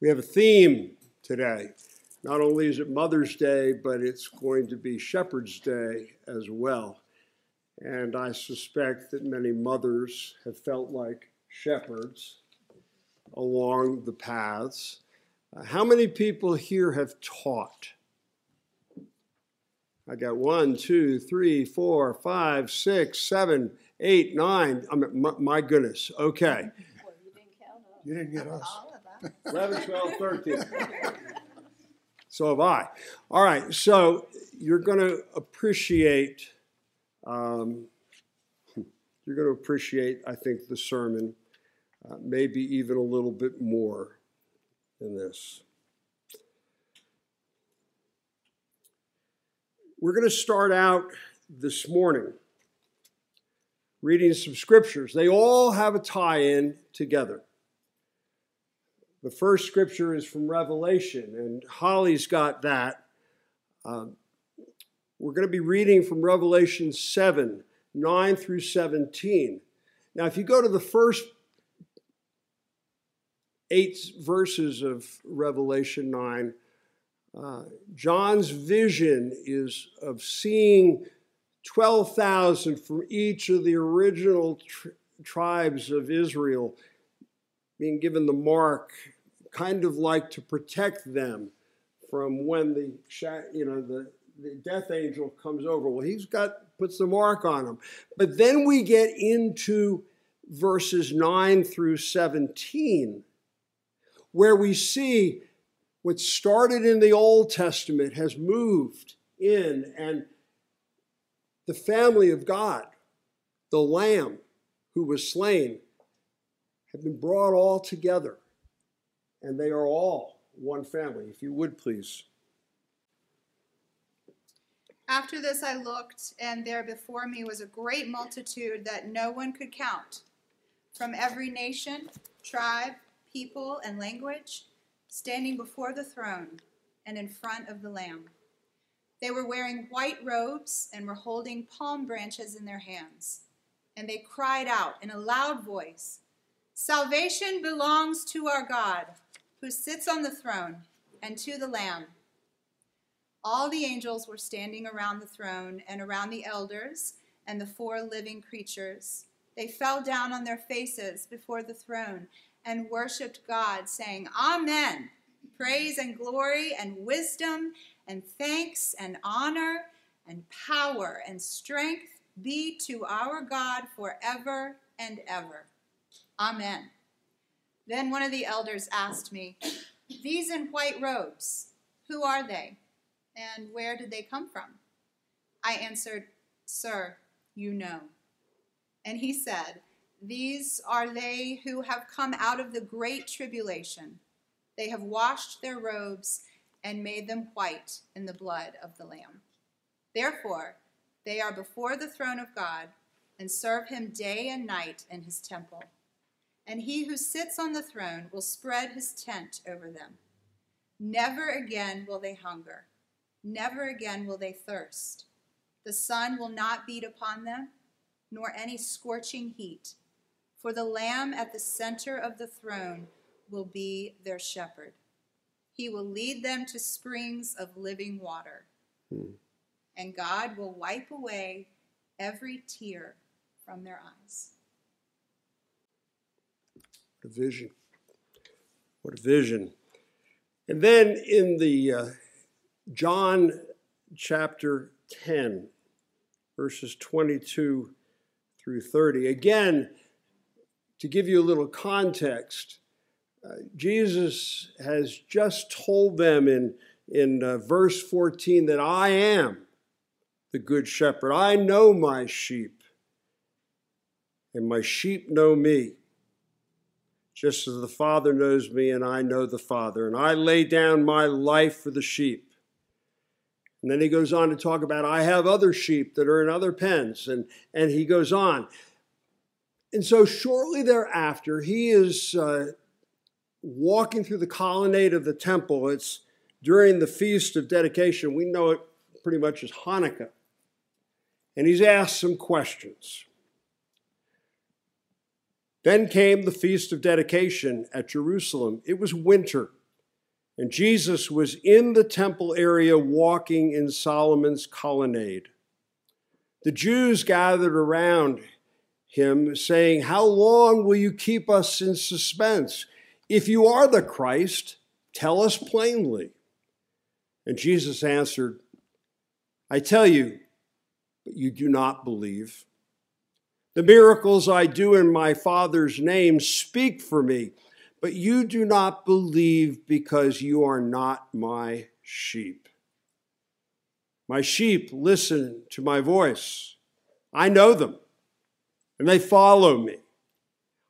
We have a theme today. Not only is it Mother's Day, but it's going to be Shepherd's Day as well. And I suspect that many mothers have felt like shepherds along the paths. Uh, how many people here have taught? I got one, two, three, four, five, six, seven, eight, nine. I mean, my, my goodness. Okay. Well, you didn't count us. You didn't get us. All of us. 11, 12, 13. So have I. All right, so you're going to appreciate, um, you're going to appreciate, I think, the sermon, uh, maybe even a little bit more than this. We're going to start out this morning reading some scriptures. They all have a tie in together. The first scripture is from Revelation, and Holly's got that. Um, we're going to be reading from Revelation 7 9 through 17. Now, if you go to the first eight verses of Revelation 9, uh, John's vision is of seeing 12,000 from each of the original tr- tribes of Israel being given the mark, kind of like to protect them from when the you know the, the death angel comes over. Well, he's got puts the mark on him. But then we get into verses 9 through 17, where we see what started in the Old Testament has moved in, and the family of God, the Lamb who was slain, have been brought all together, and they are all one family. If you would please. After this I looked, and there before me was a great multitude that no one could count, from every nation, tribe, people, and language, standing before the throne and in front of the Lamb. They were wearing white robes and were holding palm branches in their hands. And they cried out in a loud voice Salvation belongs to our God, who sits on the throne, and to the Lamb. All the angels were standing around the throne and around the elders and the four living creatures. They fell down on their faces before the throne and worshiped God, saying, Amen. Praise and glory and wisdom and thanks and honor and power and strength be to our God forever and ever. Amen. Then one of the elders asked me, These in white robes, who are they? And where did they come from? I answered, Sir, you know. And he said, These are they who have come out of the great tribulation. They have washed their robes and made them white in the blood of the Lamb. Therefore, they are before the throne of God and serve him day and night in his temple. And he who sits on the throne will spread his tent over them. Never again will they hunger, never again will they thirst. The sun will not beat upon them, nor any scorching heat. For the Lamb at the center of the throne will be their shepherd. He will lead them to springs of living water. Hmm. And God will wipe away every tear from their eyes. What a vision. What a vision. And then in the uh, John chapter 10, verses 22 through 30, again, to give you a little context, uh, Jesus has just told them in, in uh, verse 14 that I am the good shepherd. I know my sheep, and my sheep know me just as the Father knows me and I know the Father. And I lay down my life for the sheep. And then he goes on to talk about, I have other sheep that are in other pens. And, and he goes on. And so shortly thereafter, he is uh, walking through the colonnade of the temple. It's during the Feast of Dedication. We know it pretty much as Hanukkah. And he's asked some questions. Then came the Feast of Dedication at Jerusalem. It was winter, And Jesus was in the temple area walking in Solomon's colonnade. The Jews gathered around him, saying, How long will you keep us in suspense? If you are the Christ, tell us plainly. And Jesus answered, I tell you, but you do not believe. The miracles I do in my Father's name speak for me, but you do not believe because you are not my sheep. My sheep listen to my voice. I know them, and they follow me.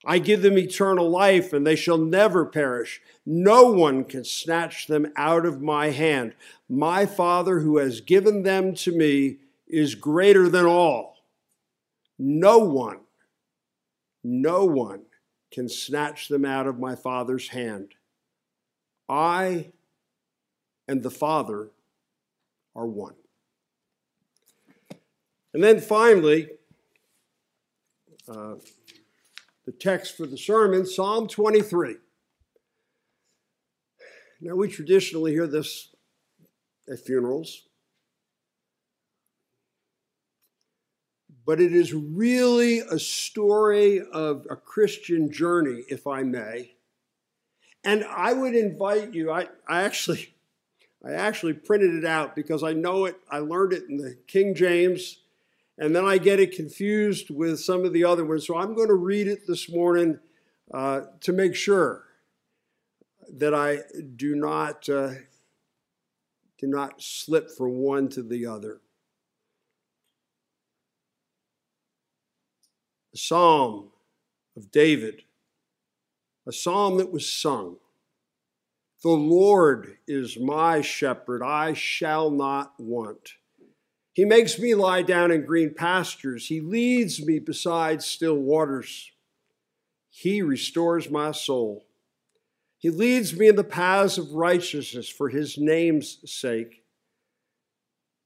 I give them eternal life, and they shall never perish. No one can snatch them out of my hand. My Father, who has given them to me, is greater than all no one, no one can snatch them out of my Father's hand. I and the Father are one. And then finally, uh, the text for the sermon, Psalm 23. Now, we traditionally hear this at funerals. But it is really a story of a Christian journey, if I may. And I would invite you, I, I actually I actually printed it out because I know it, I learned it in the King James, and then I get it confused with some of the other ones. So I'm going to read it this morning uh, to make sure that I do not uh, do not slip from one to the other. A psalm of David, a psalm that was sung. The Lord is my shepherd, I shall not want. He makes me lie down in green pastures. He leads me beside still waters. He restores my soul. He leads me in the paths of righteousness for his name's sake.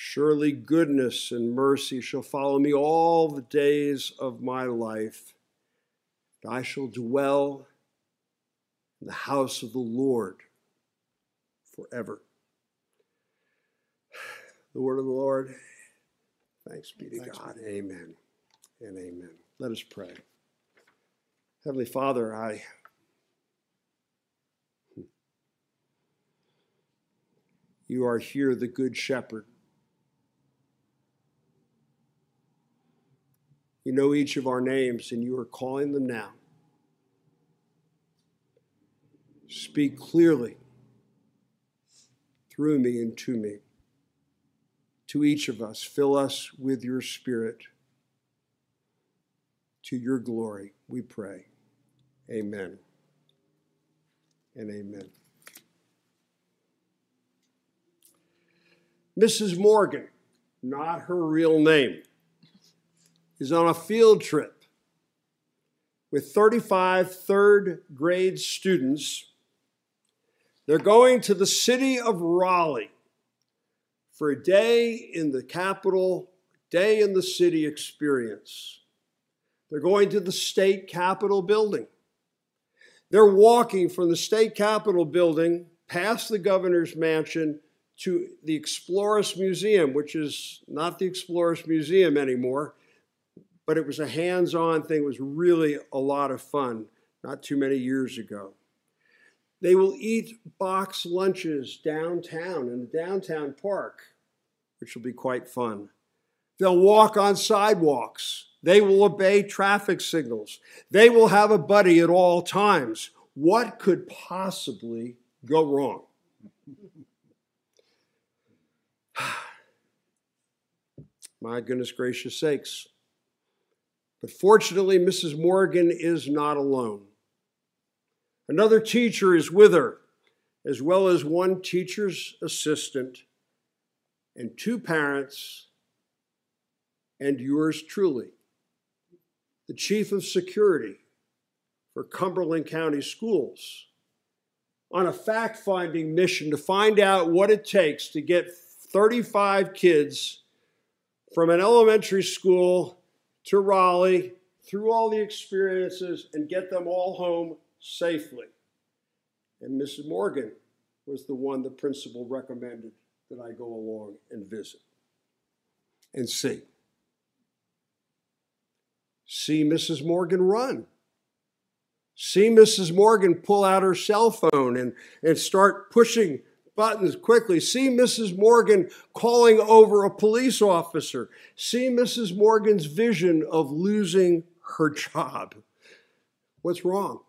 Surely goodness and mercy shall follow me all the days of my life. And I shall dwell in the house of the Lord forever. The word of the Lord. Thanks be to Thanks God. Be. Amen and amen. Let us pray. Heavenly Father, I you are here, the good shepherd. You know each of our names, and you are calling them now. Speak clearly through me and to me. To each of us, fill us with your Spirit. To your glory, we pray. Amen and amen. Mrs. Morgan, not her real name is on a field trip with 35 third grade students. They're going to the city of Raleigh for a day in the capital, day in the city experience. They're going to the state capitol building. They're walking from the state capitol building past the governor's mansion to the Exploris Museum, which is not the Exploris Museum anymore but it was a hands on thing. It was really a lot of fun not too many years ago. They will eat box lunches downtown in the downtown park, which will be quite fun. They'll walk on sidewalks. They will obey traffic signals. They will have a buddy at all times. What could possibly go wrong? My goodness gracious sakes. But fortunately, Mrs. Morgan is not alone. Another teacher is with her, as well as one teacher's assistant. and two parents and yours truly, the chief of security for Cumberland County Schools, on a fact finding mission to find out what it takes to get 35 kids from an elementary school to Raleigh through all the experiences and get them all home safely. And Mrs. Morgan was the one the principal recommended that I go along and visit and see. See Mrs. Morgan run. See Mrs. Morgan pull out her cell phone and, and start pushing buttons quickly. See Mrs. Morgan calling over a police officer. See Mrs. Morgan's vision of losing her job. What's wrong?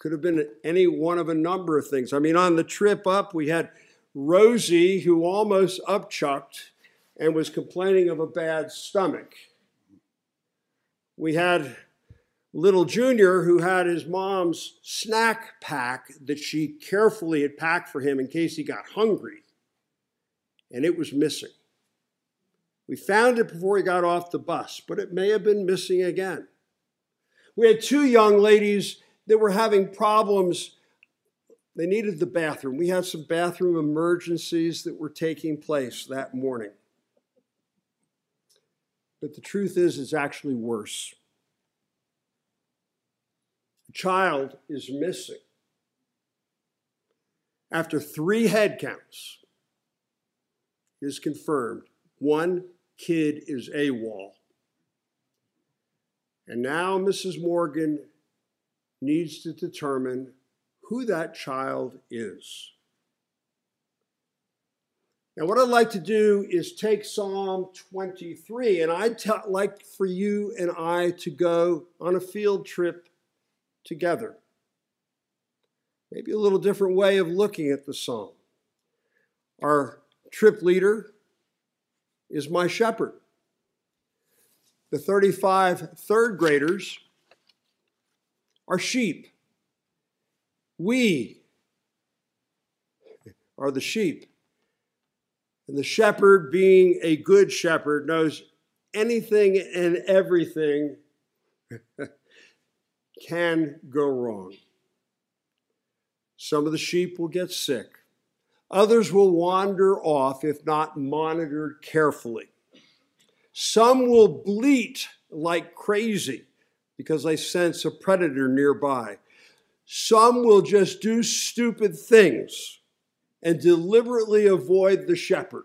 Could have been any one of a number of things. I mean, on the trip up, we had Rosie, who almost upchucked and was complaining of a bad stomach. We had little Junior, who had his mom's snack pack that she carefully had packed for him in case he got hungry, and it was missing. We found it before he got off the bus, but it may have been missing again. We had two young ladies that were having problems. They needed the bathroom. We had some bathroom emergencies that were taking place that morning. But the truth is, it's actually worse. Child is missing. After three head counts, is confirmed one kid is AWOL. And now Mrs. Morgan needs to determine who that child is. Now, what I'd like to do is take Psalm 23, and I'd like for you and I to go on a field trip together. Maybe a little different way of looking at the psalm. Our trip leader is my shepherd. The 35 third graders are sheep. We are the sheep. And the shepherd, being a good shepherd, knows anything and everything can go wrong. Some of the sheep will get sick. Others will wander off if not monitored carefully. Some will bleat like crazy because they sense a predator nearby. Some will just do stupid things and deliberately avoid the shepherd.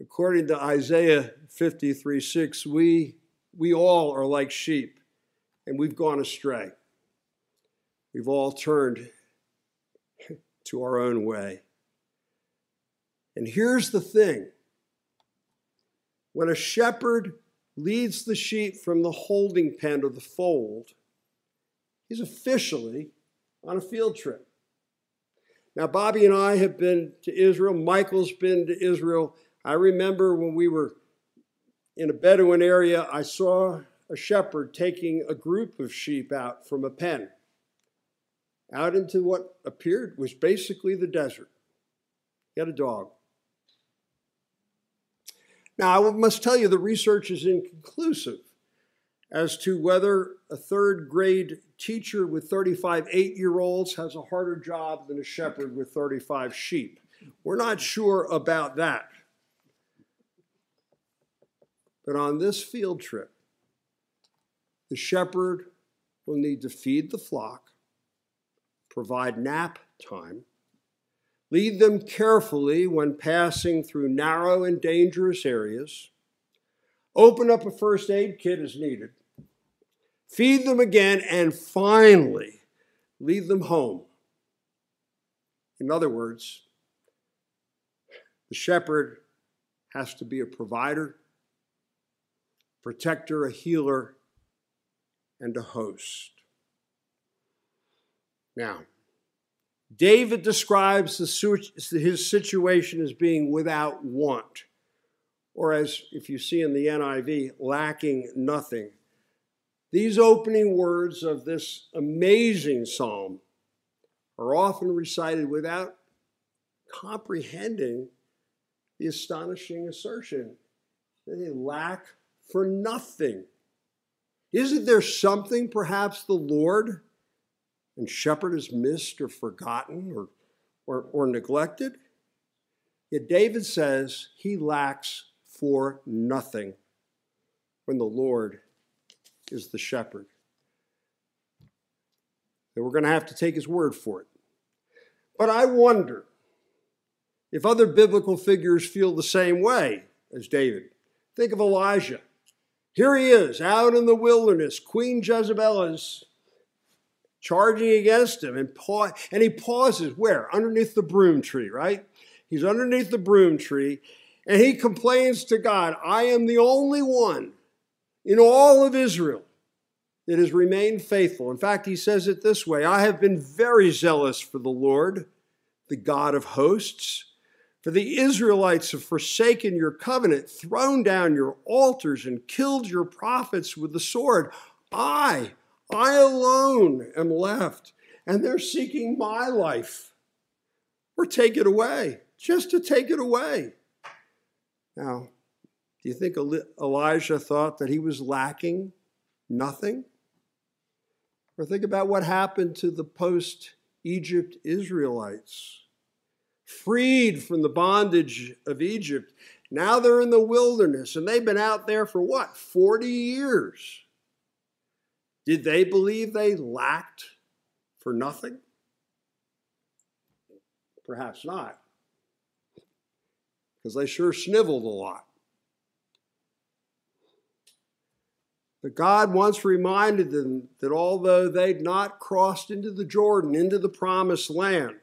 According to Isaiah 53 6, we, we all are like sheep and we've gone astray. We've all turned to our own way. And here's the thing when a shepherd leads the sheep from the holding pen to the fold, he's officially on a field trip. Now, Bobby and I have been to Israel. Michael's been to Israel. I remember when we were in a Bedouin area, I saw a shepherd taking a group of sheep out from a pen out into what appeared was basically the desert. He had a dog. Now, I must tell you, the research is inconclusive as to whether a third grade teacher with 35 eight year olds has a harder job than a shepherd with 35 sheep. We're not sure about that. But on this field trip, the shepherd will need to feed the flock, provide nap time, lead them carefully when passing through narrow and dangerous areas, open up a first aid kit as needed, feed them again, and finally lead them home. In other words, the shepherd has to be a provider, protector, a healer, and a host. Now, David describes his situation as being without want, or as if you see in the NIV, lacking nothing. These opening words of this amazing psalm are often recited without comprehending the astonishing assertion that they lack for nothing. Isn't there something perhaps the Lord and shepherd has missed or forgotten or, or, or neglected? Yet David says he lacks for nothing when the Lord is the shepherd. And we're going to have to take his word for it. But I wonder if other biblical figures feel the same way as David. Think of Elijah. Here he is out in the wilderness. Queen Jezebel is charging against him, and, pa- and he pauses where? Underneath the broom tree, right? He's underneath the broom tree, and he complains to God, I am the only one in all of Israel that has remained faithful. In fact, he says it this way I have been very zealous for the Lord, the God of hosts. For the Israelites have forsaken your covenant, thrown down your altars, and killed your prophets with the sword. I, I alone am left, and they're seeking my life. Or take it away, just to take it away. Now, do you think Elijah thought that he was lacking nothing? Or think about what happened to the post Egypt Israelites freed from the bondage of Egypt. Now they're in the wilderness and they've been out there for what? 40 years. Did they believe they lacked for nothing? Perhaps not, because they sure sniveled a lot. But God once reminded them that although they'd not crossed into the Jordan, into the promised land,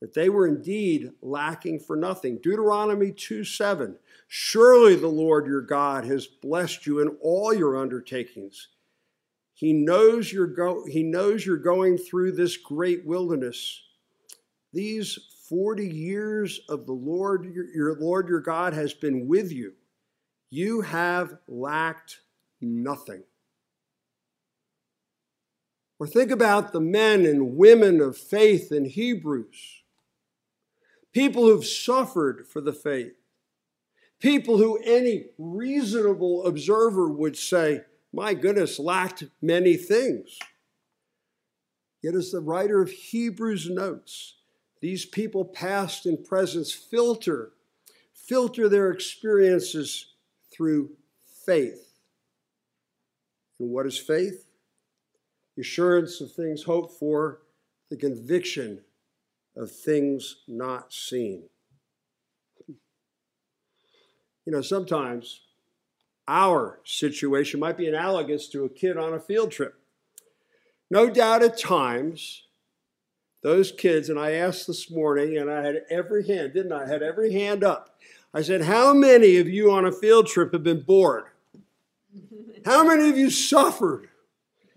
that they were indeed lacking for nothing. Deuteronomy 2 7. Surely the Lord your God has blessed you in all your undertakings. He knows you're, go- he knows you're going through this great wilderness. These 40 years of the Lord, your, your Lord your God has been with you. You have lacked nothing. Or think about the men and women of faith in Hebrews people who've suffered for the faith, people who any reasonable observer would say, my goodness, lacked many things. Yet, as the writer of Hebrews notes, these people, past and present, filter, filter their experiences through faith. And what is faith? The assurance of things hoped for, the conviction of things not seen. You know, sometimes our situation might be analogous to a kid on a field trip. No doubt at times, those kids, and I asked this morning, and I had every hand, didn't I? I had every hand up. I said, How many of you on a field trip have been bored? How many of you suffered?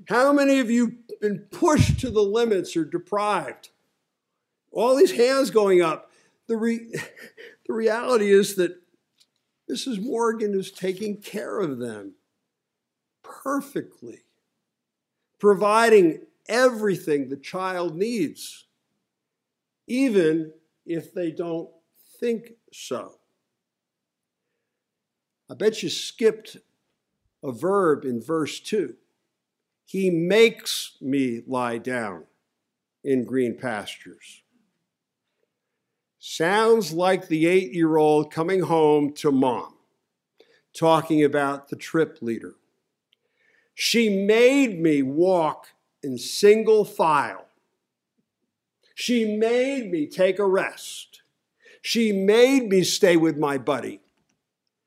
How many of you been pushed to the limits or deprived? All these hands going up. The, re- the reality is that Mrs. Morgan is taking care of them perfectly, providing everything the child needs, even if they don't think so. I bet you skipped a verb in verse 2. He makes me lie down in green pastures. Sounds like the eight year old coming home to mom, talking about the trip leader. She made me walk in single file. She made me take a rest. She made me stay with my buddy.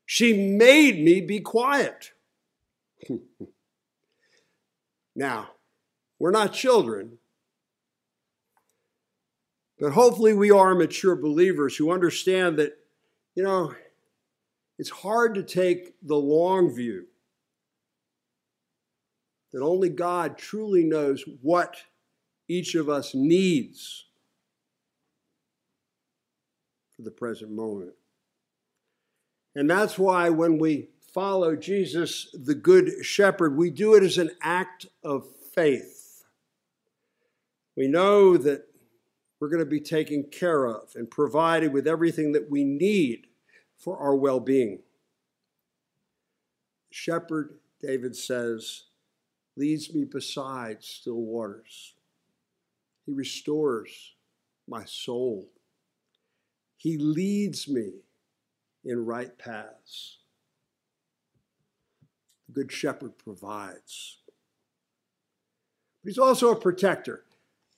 She made me be quiet. now, we're not children, but hopefully, we are mature believers who understand that, you know, it's hard to take the long view, that only God truly knows what each of us needs for the present moment. And that's why when we follow Jesus, the Good Shepherd, we do it as an act of faith. We know that we're going to be taken care of and provided with everything that we need for our well being. Shepherd, David says, leads me beside still waters. He restores my soul. He leads me in right paths. The Good Shepherd provides. But he's also a protector.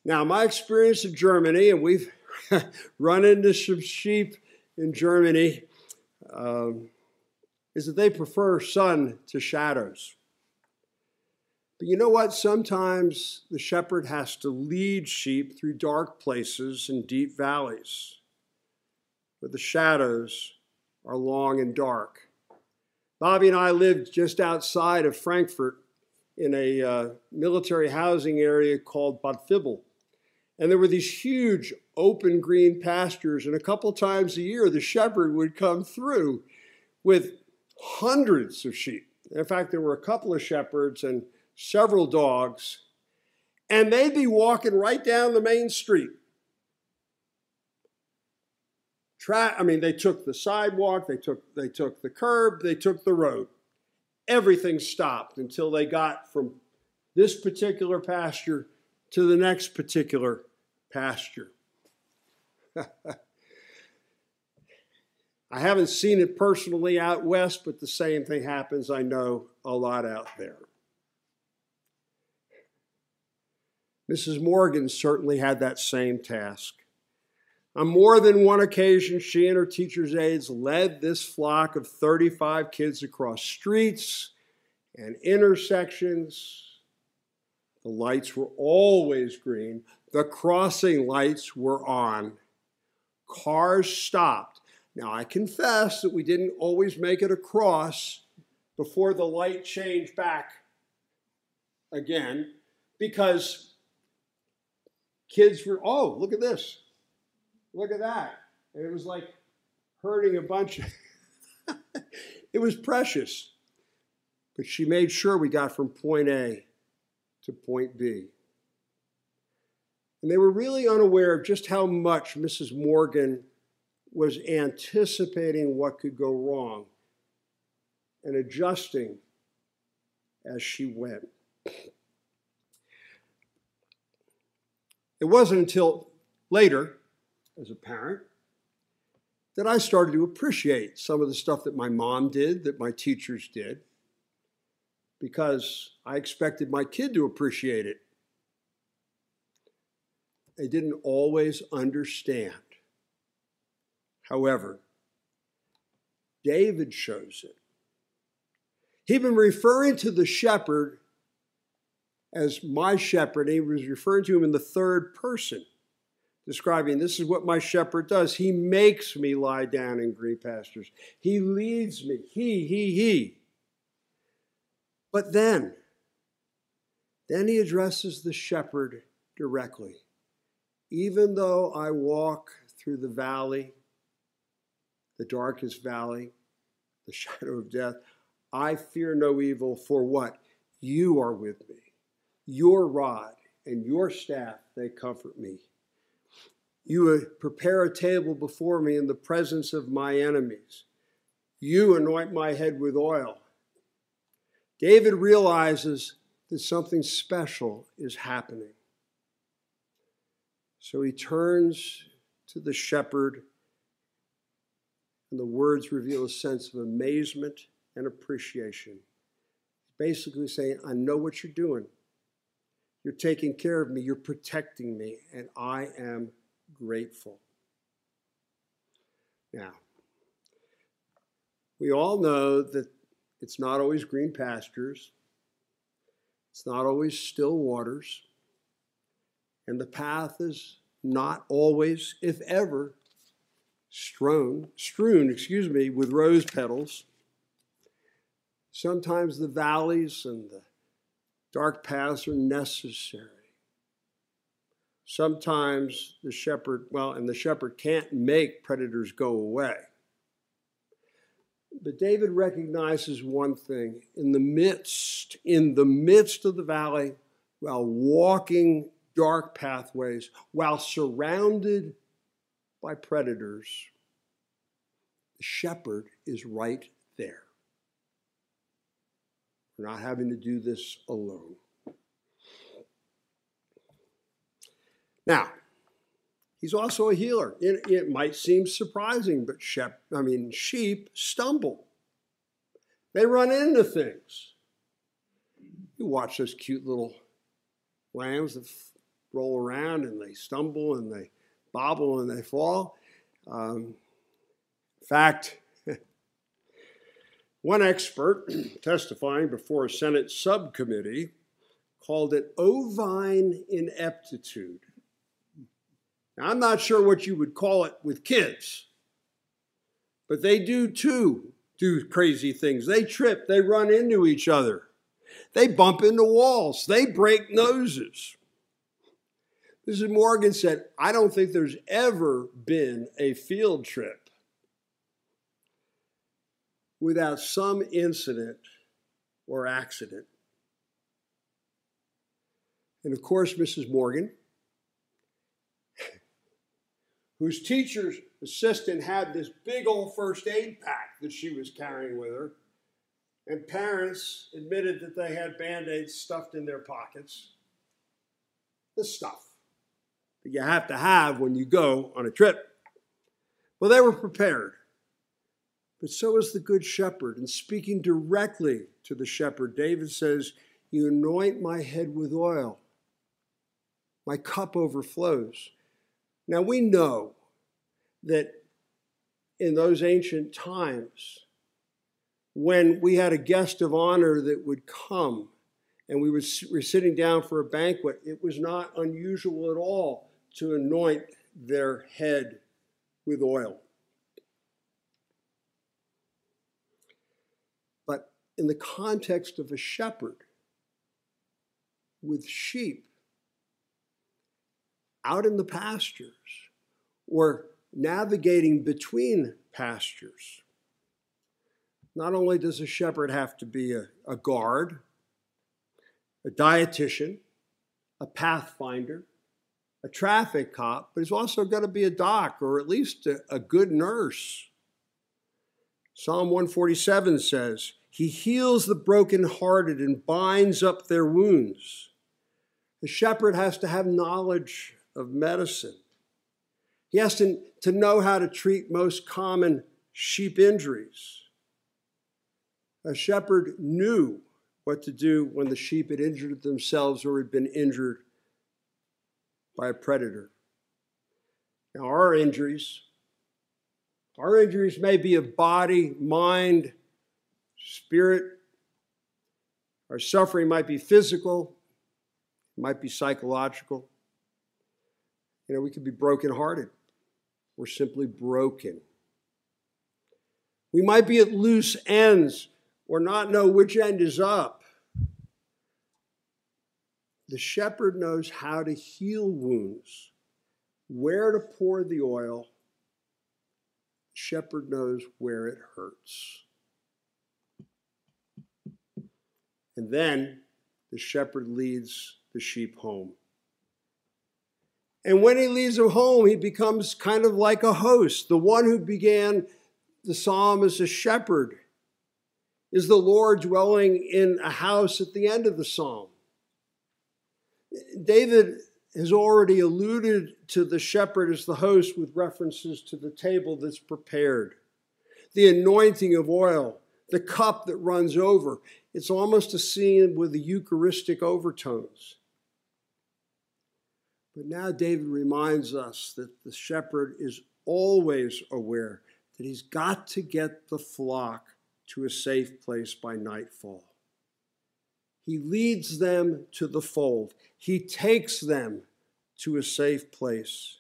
Now, my experience in Germany, and we've run into some sheep in Germany, um, is that they prefer sun to shadows. But you know what? Sometimes the shepherd has to lead sheep through dark places and deep valleys where the shadows are long and dark. Bobby and I lived just outside of Frankfurt in a uh, military housing area called Bad Vilbel. And there were these huge open green pastures, and a couple times a year the shepherd would come through with hundreds of sheep. In fact, there were a couple of shepherds and several dogs, and they'd be walking right down the main street. Tra- I mean, they took the sidewalk, they took, they took the curb, they took the road. Everything stopped until they got from this particular pasture to the next particular pasture. I haven't seen it personally out west, but the same thing happens, I know, a lot out there. Mrs. Morgan certainly had that same task. On more than one occasion, she and her teacher's aides led this flock of 35 kids across streets and intersections. The lights were always green, the crossing lights were on. Cars stopped. Now, I confess that we didn't always make it across before the light changed back again because kids were, oh, look at this. Look at that. And it was like hurting a bunch. it was precious. But she made sure we got from point A to point B. And they were really unaware of just how much Mrs. Morgan was anticipating what could go wrong and adjusting as she went. It wasn't until later, as a parent, that I started to appreciate some of the stuff that my mom did, that my teachers did, because I expected my kid to appreciate it. They didn't always understand. However, David shows it. He'd been referring to the shepherd as my shepherd. He was referring to him in the third person, describing this is what my shepherd does. He makes me lie down in green pastures, he leads me. He, he, he. But then, then he addresses the shepherd directly. Even though I walk through the valley, the darkest valley, the shadow of death, I fear no evil, for what? You are with me. Your rod and your staff, they comfort me. You uh, prepare a table before me in the presence of my enemies. You anoint my head with oil. David realizes that something special is happening. So he turns to the shepherd, and the words reveal a sense of amazement and appreciation. Basically saying, I know what you're doing. You're taking care of me, you're protecting me, and I am grateful. Now, we all know that it's not always green pastures, it's not always still waters, and the path is not always, if ever, strewn, strewn, excuse me, with rose petals. Sometimes the valleys and the Dark paths are necessary. Sometimes the shepherd, well, and the shepherd can't make predators go away. But David recognizes one thing in the midst, in the midst of the valley, while walking dark pathways while surrounded by predators, the shepherd is right there. We're not having to do this alone. Now, he's also a healer. It, it might seem surprising, but shep, I mean, sheep stumble. They run into things. You watch those cute little lambs that roll around and they stumble and they bobble and they fall. Um, in fact, one expert testifying before a Senate subcommittee called it ovine ineptitude. Now, I'm not sure what you would call it with kids, but they do too do crazy things. They trip, they run into each other, they bump into walls, they break noses. Mrs. Morgan said, I don't think there's ever been a field trip without some incident or accident. And of course, Mrs. Morgan whose teacher's assistant had this big old first aid pack that she was carrying with her. And parents admitted that they had band aids stuffed in their pockets. The stuff that you have to have when you go on a trip. Well, they were prepared. But so is the Good Shepherd. And speaking directly to the shepherd, David says, You anoint my head with oil, my cup overflows. Now we know that in those ancient times, when we had a guest of honor that would come and we were sitting down for a banquet, it was not unusual at all to anoint their head with oil. But in the context of a shepherd with sheep, out in the pastures or navigating between pastures. Not only does a shepherd have to be a, a guard, a dietitian, a pathfinder, a traffic cop, but he's also got to be a doc or at least a, a good nurse. Psalm 147 says, He heals the brokenhearted and binds up their wounds. The shepherd has to have knowledge of medicine. He has to, to know how to treat most common sheep injuries. A shepherd knew what to do when the sheep had injured themselves or had been injured by a predator. Now, our injuries, our injuries may be of body, mind, spirit. Our suffering might be physical, might be psychological. You know, we could be brokenhearted. We're simply broken. We might be at loose ends or not know which end is up. The shepherd knows how to heal wounds, where to pour the oil. Shepherd knows where it hurts. And then the shepherd leads the sheep home. And when he leaves them home, he becomes kind of like a host. The one who began the psalm as a shepherd is the Lord dwelling in a house at the end of the psalm. David has already alluded to the shepherd as the host with references to the table that's prepared, the anointing of oil, the cup that runs over. It's almost a scene with the Eucharistic overtones. But now David reminds us that the shepherd is always aware that he's got to get the flock to a safe place by nightfall. He leads them to the fold, he takes them to a safe place.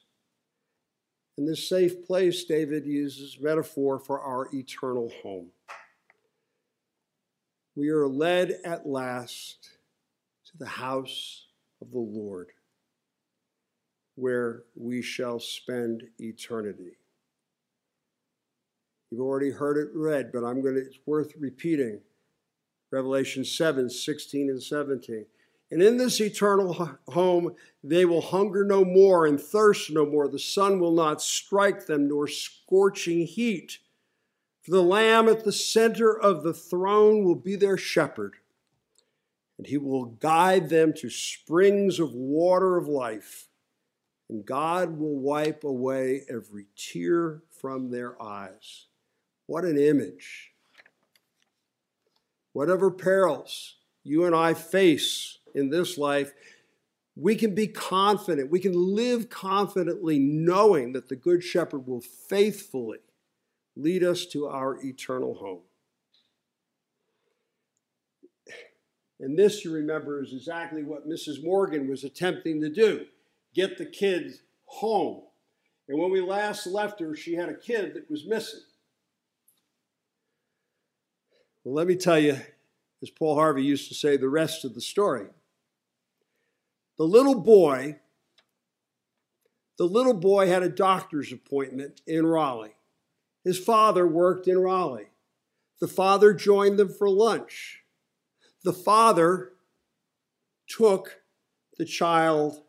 And this safe place, David uses metaphor for our eternal home. We are led at last to the house of the Lord where we shall spend eternity. You've already heard it read, but I'm going to, it's worth repeating. Revelation 7 16 and 17. And in this eternal home, they will hunger no more and thirst no more. The sun will not strike them, nor scorching heat. For the Lamb at the center of the throne will be their shepherd, and he will guide them to springs of water of life. And God will wipe away every tear from their eyes. What an image! Whatever perils you and I face, in this life, we can be confident. We can live confidently knowing that the Good Shepherd will faithfully lead us to our eternal home. And this, you remember, is exactly what Mrs. Morgan was attempting to do get the kids home. And when we last left her, she had a kid that was missing. Well, let me tell you, as Paul Harvey used to say, the rest of the story the little boy, the little boy had a doctor's appointment in Raleigh. His father worked in Raleigh. The father joined them for lunch. The father took the child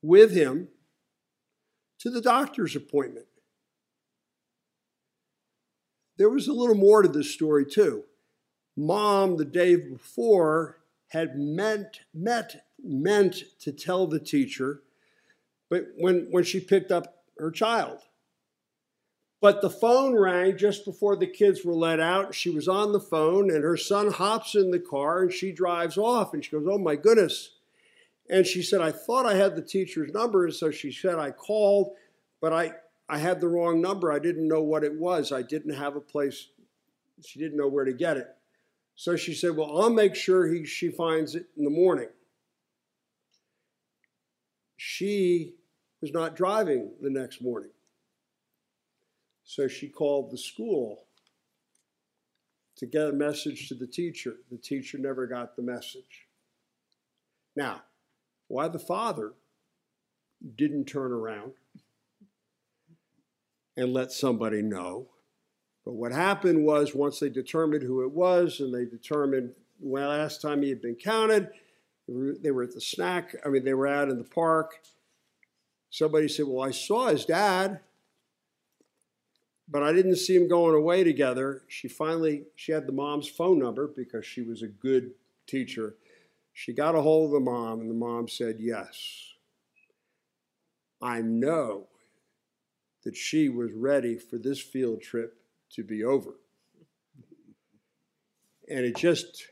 with him to the doctor's appointment. There was a little more to this story, too. Mom, the day before, had meant, met, meant to tell the teacher but when, when she picked up her child. But the phone rang just before the kids were let out. She was on the phone, and her son hops in the car and she drives off. And she goes, Oh my goodness. And she said, I thought I had the teacher's number. And so she said, I called, but I, I had the wrong number. I didn't know what it was. I didn't have a place. She didn't know where to get it. So she said, Well, I'll make sure he, she finds it in the morning. She was not driving the next morning. So she called the school to get a message to the teacher. The teacher never got the message. Now, why the father didn't turn around and let somebody know but what happened was once they determined who it was and they determined well, last time he had been counted, they were at the snack, I mean, they were out in the park. Somebody said, Well, I saw his dad, but I didn't see him going away together. She finally, she had the mom's phone number because she was a good teacher. She got a hold of the mom, and the mom said, Yes. I know that she was ready for this field trip to be over. And it just,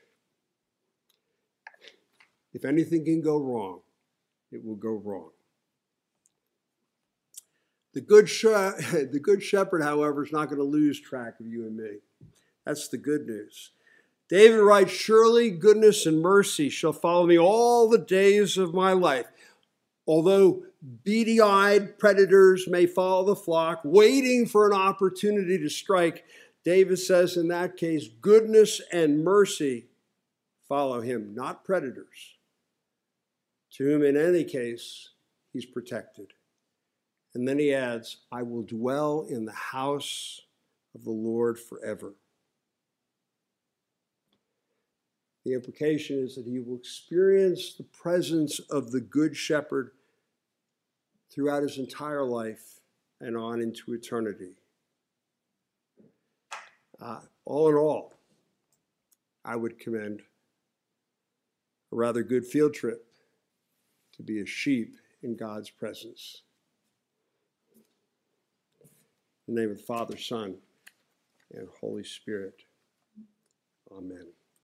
if anything can go wrong, it will go wrong. The good, sh- the good shepherd, however, is not going to lose track of you and me. That's the good news. David writes, Surely goodness and mercy shall follow me all the days of my life. Although beady eyed predators may follow the flock, waiting for an opportunity to strike, David says in that case, goodness and mercy follow him, not predators, to whom in any case he's protected. And then he adds, I will dwell in the house of the Lord forever. The implication is that he will experience the presence of the Good Shepherd throughout his entire life and on into eternity. Uh, all in all, I would commend a rather good field trip to be a sheep in God's presence. In the name of the Father, Son, and Holy Spirit. Amen.